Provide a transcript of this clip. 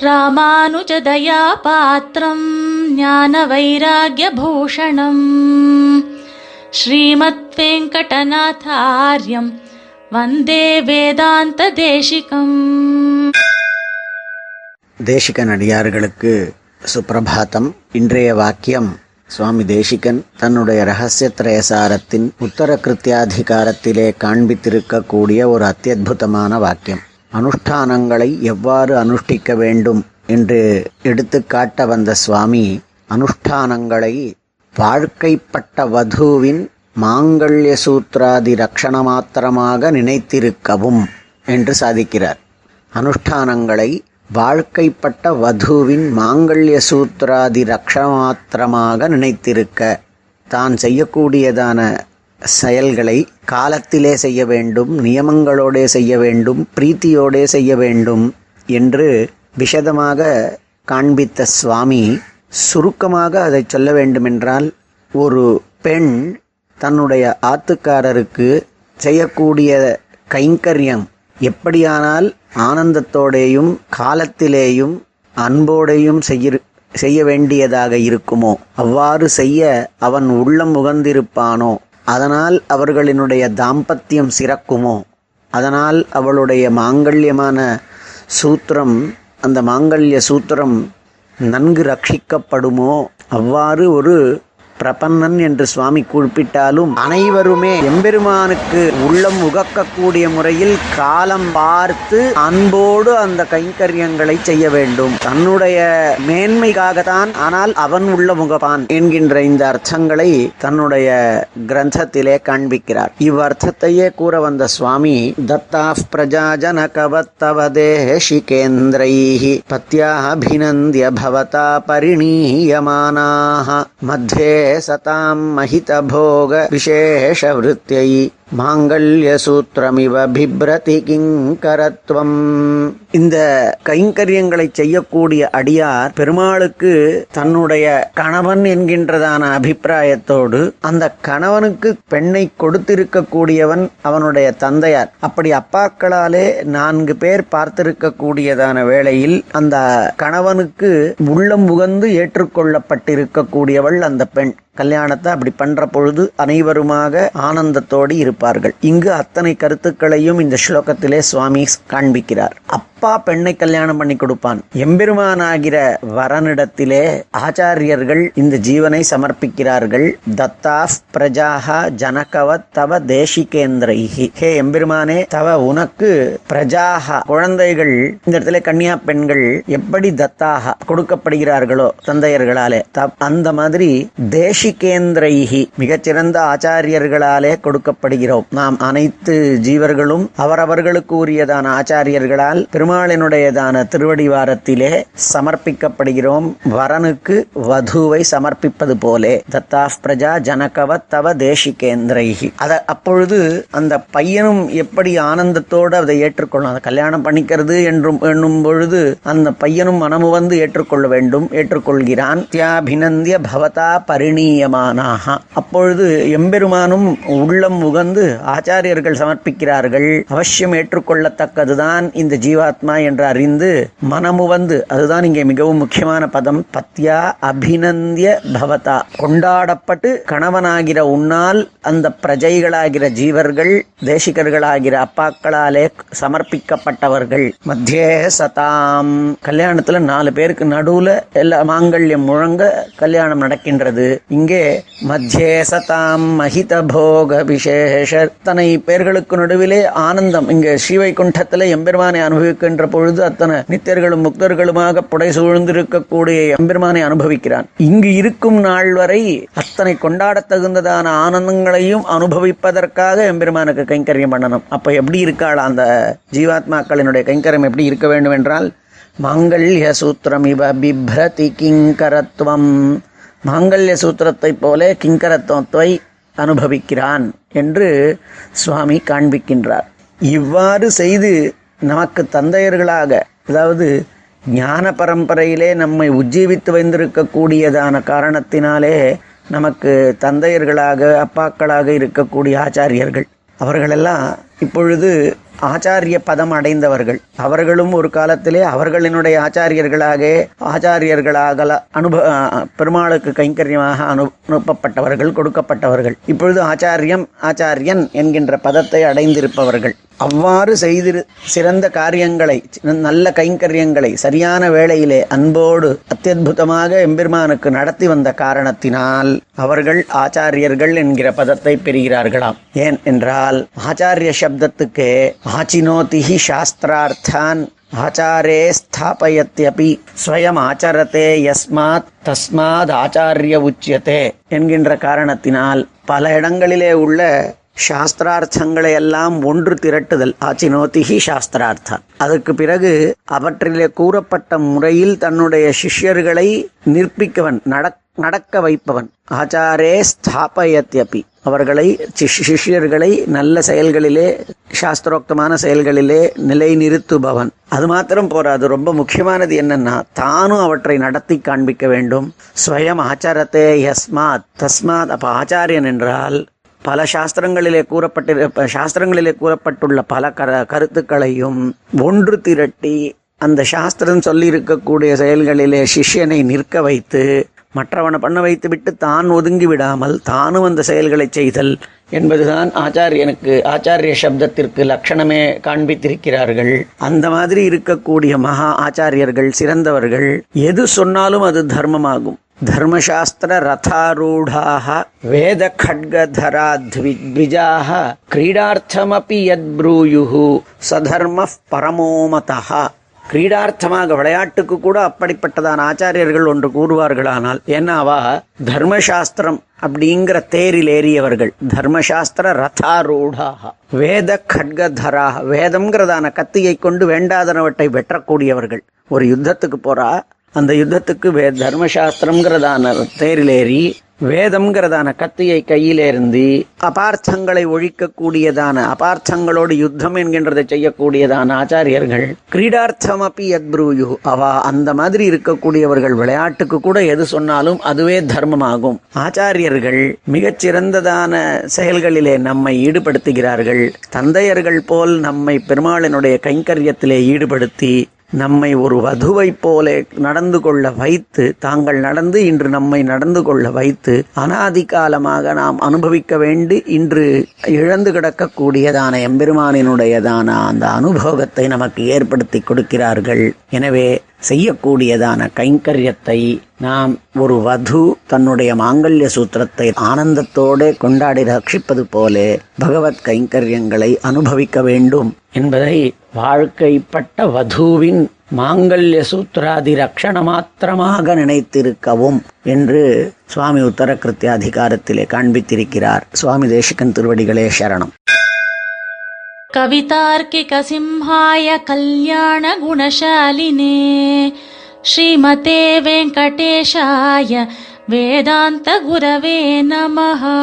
ராமானுஜதயா பாத்திரம் ஞான வைராகியபூஷணம் ஸ்ரீமத் வெங்கடநாதாரியம் வந்தே வேதாந்த தேசிகம் தேசிகன் அடியார்களுக்கு சுப்பிரபாத்தம் இன்றைய வாக்கியம். சுவாமி தேசிகன் தன்னுடைய ரகசியத்ரயசாரத்தின் உத்தர கிருத்தியாதிகாரத்திலே காண்பித்திருக்கக்கூடிய ஒரு அத்தியுதமான வாக்கியம். அனுஷ்டானங்களை எவ்வாறு அனுஷ்டிக்க வேண்டும் என்று எடுத்துக்காட்ட வந்த சுவாமி அனுஷ்டானங்களை வாழ்க்கைப்பட்ட வதுவின் மாங்கல்ய சூத்ராதி ரக்ஷண மாத்திரமாக நினைத்திருக்கவும் என்று சாதிக்கிறார். அனுஷ்டானங்களை வாழ்க்கைப்பட்ட வதுவின் மாங்கல்ய சூத்ராதி ரக்ஷமாத்திரமாக நினைத்திருக்க தான் செய்யக்கூடியதான செயல்களை காலத்திலே செய்ய வேண்டும் நியமங்களோடே செய்ய வேண்டும் பிரீத்தியோடே செய்ய வேண்டும் என்று விஷதமாக காண்பித்த சுவாமி சுருக்கமாக அதை சொல்ல வேண்டுமென்றால் ஒரு பெண் தன்னுடைய ஆத்துக்காரருக்கு செய்யக்கூடிய கைங்கரியம் எப்படியானால் ஆனந்தத்தோடேயும் காலத்திலேயும் அன்போடையும் செய்ய செய்ய வேண்டியதாக இருக்குமோ? அவ்வாறு செய்ய அவன் உள்ளம் உகந்திருப்பானோ? அதனால் அவர்களினுடைய தாம்பத்தியம் சிறக்குமோ? அதனால் அவளுடைய மாங்கல்யமான சூத்திரம் அந்த மாங்கல்ய சூத்திரம் நன்கு ரட்சிக்கப்படுமோ? அவ்வாறு ஒரு பிரபன்னன் என்று சுவாமி குறிப்பிட்டாலும் அனைவருமே எம்பெருமானுக்கு உள்ளம் உகக்கக்கூடிய முறையில் காலம் பார்த்து அன்போடு அந்த கைங்கரியங்களை செய்ய வேண்டும். தன்னுடைய மேன்மைக்காகத்தான் ஆனால் அவன் உள்ள முகப்பான் என்கின்ற இந்த அர்த்தங்களை தன்னுடைய கிரந்தத்திலே காண்பிக்கிறார். இவ்வர்த்தத்தையே கூற வந்த சுவாமி தத்தா பிரஜா ஜன கவத்தவ பவதா பரிணீயமானாக மத்தியே सतां महितभोग विशेषवृत्त्यै மாங்கல்யசூத்திரமிவ பிப்ரதி கிங்கரத்வம் இந்த கைங்கரியங்களை செய்யக்கூடிய அடியார் பெருமாளுக்கு தன்னுடைய கணவன் என்கின்றதான அபிப்பிராயத்தோடு அந்த கணவனுக்கு பெண்ணை கொடுத்திருக்கக்கூடியவன் அவனுடைய தந்தையார் அப்படி அப்பாக்களாலே நான்கு பேர் பார்த்திருக்கக்கூடியதான வேளையில் அந்த கணவனுக்கு உள்ளம் உகந்து ஏற்றுக்கொள்ளப்பட்டிருக்கக்கூடியவள் அந்த பெண் கல்யாணத்தை அப்படி பண்ற பொழுது அனைவருமாக ஆனந்தத்தோடு இருப்பார்கள். இங்கு அத்தனை கருத்துக்களையும் இந்த ஸ்லோகத்திலே சுவாமி காண்பிக்கிறார். அப் அப்பா பெண்ணை கல்யாணம் பண்ணி கொடுப்பான். எம்பெருமானாகிற வரனிடத்திலே ஆச்சாரியர்கள் இந்த ஜீவனை சமர்ப்பிக்கிறார்கள். தத்தா பிரஜாஹா ஜனகவ தவ தேசிகேந்திரைஹி ஹே எம்பெருமானே தவ உனக்கு பிரஜாக. குழந்தைகள் இந்த இடத்துல கன்னியா பெண்கள் எப்படி தத்தாக கொடுக்கப்படுகிறார்களோ தந்தையர்களாலே. அந்த மாதிரி தேசிகேந்திரைஹி மிகச்சிறந்த ஆச்சாரியர்களாலே கொடுக்கப்படுகிறோம். நாம் அனைத்து ஜீவர்களும் அவரவர்களுக்கு உரியதான ஆச்சாரியர்களால் பெருமா பெருமாளினுடையதான திருவடிவாரத்திலே சமர்ப்பிக்கப்படுகிறோம். வரனுக்கு வதுவை சமர்ப்பிப்பது போலே. தத்தா பிரஜா ஜனகவ தவ தேசிகேந்திரைஹி. அத அப்பொழுது அந்த பையனும் எப்படி ஆனந்தத்தோடு அதை ஏற்றுக்கொள்ளும்? அதை கல்யாணம் பண்ணிக்கிறது என்றும் எண்ணும் பொழுது அந்த பையனும் மனமு வந்து ஏற்றுக்கொள்ள வேண்டும் ஏற்றுக்கொள்கிறான். தியாபினந்திய பவதா பரிணீயமானாக அப்பொழுது எம்பெருமானும் உள்ளம் உகந்து ஆச்சாரியர்கள் சமர்ப்பிக்கிறார்கள். அவசியம் ஏற்றுக்கொள்ளத்தக்கதுதான் இந்த ஜீவாத்மா என்று அறிந்து மனமு வந்து அதுதான் இங்கே மிகவும் முக்கியமான பதம். பத்யா அபிநந்திய பவதா. கொண்டாடப்பட்டு கணவனாகிற உன்னால் அந்த பிரஜைகளாகிற ஜீவர்கள் தேசிகர்களாகிற அப்பாக்களாலே சமர்ப்பிக்கப்பட்டவர்கள். மத்தியே சதாம். கல்யாணத்துல நாலு பேருக்கு நடுவுல எல்லா மாங்கல்யம் முழங்க கல்யாணம் நடக்கின்றது. இங்கே மத்தியே சதாம் மகித போக விசேஷ அத்தனை பேர்களுக்கு நடுவிலே ஆனந்தம். இங்கே ஸ்ரீவைகுண்டத்துல எம்பெருமானை வருகின்ற பொழுது அத்தனை நித்தியர்களும் முக்தர்களுமாக புடை சூழ்ந்திருக்கக்கூடிய எம்பெருமானை அனுபவிக்கிறான். இங்கு இருக்கும் நாள் வரை அத்தனை கொண்டாடத் தகுந்ததான ஆனந்தங்களையும் அனுபவிப்பதற்காக எம்பெருமானுக்கு கைங்கரியம் பண்ணணும். அப்ப எப்படி இருக்காள் அந்த ஜீவாத்மாக்களினுடைய கைங்கரியம் எப்படி இருக்க வேண்டும் என்றால் மாங்கல்ய சூத்திரம் இவ பிப்ரதி கிங்கரத்துவம் மாங்கல்ய சூத்திரத்தைப் போல கிங்கரத்துவத்தை அனுபவிக்கிறான் என்று சுவாமி காண்பிக்கின்றார். இவ்வாறு செய்து நமக்கு தந்தையர்களாக அதாவது ஞான பரம்பரையிலே நம்மை உஜ்ஜீவித்து வைத்திருக்கக்கூடியதான காரணத்தினாலே நமக்கு தந்தையர்களாக அப்பாக்களாக இருக்கக்கூடிய ஆச்சாரியர்கள். அவர்களெல்லாம் இப்பொழுது ஆச்சாரிய பதம் அடைந்தவர்கள். அவர்களும் ஒரு காலத்திலே அவர்களினுடைய ஆச்சாரியர்களாக ஆச்சாரியர்களாக அனுப பெருமாளுக்கு கைங்கரியமாக அனு அனுப்பப்பட்டவர்கள் கொடுக்கப்பட்டவர்கள். இப்பொழுது ஆச்சாரியம் ஆச்சாரியன் என்கின்ற பதத்தை அடைந்திருப்பவர்கள். அவ்வாறு செய்திரு சிறந்த காரியங்களை நல்ல கைங்கரியங்களை சரியான வேளையிலே அன்போடு அத்தியுதமாக எம்பெருமானுக்கு நடத்தி வந்த காரணத்தினால் அவர்கள் ஆச்சாரியர்கள் என்கிற பதத்தை பெறுகிறார்களாம். ஏன் என்றால் ஆச்சாரிய சப்தத்துக்கு ஆச்சினோதிஹி சாஸ்திரார்த்தான் ஆச்சாரே ஸ்தாபயத்யபி ஸ்வயம் ஆச்சரத்தே யஸ்மாத் தஸ்மாத் ஆச்சாரிய உச்சியத்தே என்கின்ற காரணத்தினால் பல இடங்களிலே உள்ள சாஸ்திரார்த்தங்களை எல்லாம் ஒன்று திரட்டுதல் ஆச்சினோதிஹி சாஸ்திரார்த்தம் அதற்கு பிறகு அவற்றிலே கூறப்பட்ட முறையில் தன்னுடைய சிஷ்யர்களை நிற்பிக்கவன் நட நடக்க வைப்பவன். ஆச்சாரே ஸ்தாபயத்யபி. அவர்களை சிஷ்யர்களை நல்ல செயல்களிலே சாஸ்திரோக்தமான செயல்களிலே நிலைநிறுத்துபவன். அது மாத்திரம் போராது ரொம்ப முக்கியமானது என்னன்னா தானும் அவற்றை நடத்தி காண்பிக்க வேண்டும். ஸ்வயம் ஆச்சாரத்தே யஸ்மாத் தஸ்மாத். அப்ப ஆச்சாரியன் என்றால் பல சாஸ்திரங்களிலே கூறப்பட்டு சாஸ்திரங்களிலே கூறப்பட்டுள்ள பல கர கருத்துக்களையும் ஒன்று திரட்டி அந்த சாஸ்திரம் சொல்லி இருக்கக்கூடிய செயல்களிலே சிஷ்யனை நிற்க வைத்து மற்றவனை பண்ண வைத்துவிட்டு தான் ஒதுங்கி விடாமல் தானும் அந்த செயல்களை செய்தல் என்பதுதான் ஆச்சாரியனுக்கு ஆச்சாரிய சப்தத்திற்கு லட்சணமே காண்பித்திருக்கிறார்கள். அந்த மாதிரி இருக்கக்கூடிய மகா ஆச்சாரியர்கள் சிறந்தவர்கள் எது சொன்னாலும் அது தர்மமாகும். தர்மசாஸ்திர ரதாரூடாக வேத கட்கதரா த்விஜாக கிரீடார்த்தமபி யத் ப்ரூயு சதர்ம பரமோமதா கிரீடார்த்தமாக விளையாட்டுக்கு கூட அப்படிப்பட்டதான ஆச்சாரியர்கள் ஒன்று கூறுவார்களானால் என்னவா? தர்மசாஸ்திரம் அப்படிங்கிற தேரில் ஏறியவர்கள். தர்மசாஸ்திர ரதாரூடாக வேத கட்கதராக வேதம்ங்கிறதான கத்தியை கொண்டு வேண்டாதனவற்றை வெற்றக்கூடியவர்கள். ஒரு யுத்தத்துக்கு போறா? அந்த யுத்தத்துக்கு வே தர்மசாஸ்திரம்ங்கிறதான தேரிலேறி வேதம்ங்கிறதான கத்தியை கையிலேருந்து அபார்த்தங்களை ஒழிக்கக்கூடியதான அபார்த்தங்களோடு யுத்தம் என்கின்றதை செய்யக்கூடியதான ஆச்சாரியர்கள் கிரீடார்த்தம் அப்பி யத்ப்ரூயு அவா அந்த மாதிரி இருக்கக்கூடியவர்கள் விளையாட்டுக்கு கூட எது சொன்னாலும் அதுவே தர்மமாகும். ஆச்சாரியர்கள் மிகச்சிறந்ததான செயல்களிலே நம்மை ஈடுபடுத்துகிறார்கள். தந்தையர்கள் போல் நம்மை பெருமாளினுடைய கைங்கரியத்திலே ஈடுபடுத்தி நம்மை ஒரு வதுவைப் போல நடந்து கொள்ள வைத்து தாங்கள் நடந்து இன்று நம்மை நடந்து கொள்ள வைத்து அனாதி காலமாக நாம் அனுபவிக்க வேண்டி இன்று இழந்து கிடக்கக்கூடியதான எம்பெருமானினுடையதான அந்த அனுபவத்தை நமக்கு ஏற்படுத்தி கொடுக்கிறார்கள். எனவே செய்யக்கூடியதான கைங்கரியத்தை நாம் ஒரு வது தன்னுடைய மாங்கல்ய சூத்திரத்தை ஆனந்தத்தோடு கொண்டாடி ரட்சிப்பது போல பகவத் கைங்கரியங்களை அனுபவிக்க வேண்டும் என்பதை வாழ்க்கைப்பட்ட வധூவின் மாங்கல்ய சூத்ராதி ரக்ஷண மாத்திரமாக நினைத்திருக்கவும் என்று சுவாமி உத்தரகிருத்திய அதிகாரத்திலே காண்பித்திருக்கிறார். சுவாமி தேசிகன் திருவடிகளே சரணம். கவிதார்க்கிக சிம்ஹாய கல்யாண குணசாலினே ஸ்ரீமதே வெங்கடேஷாய வேதாந்த குரவே நமஹா.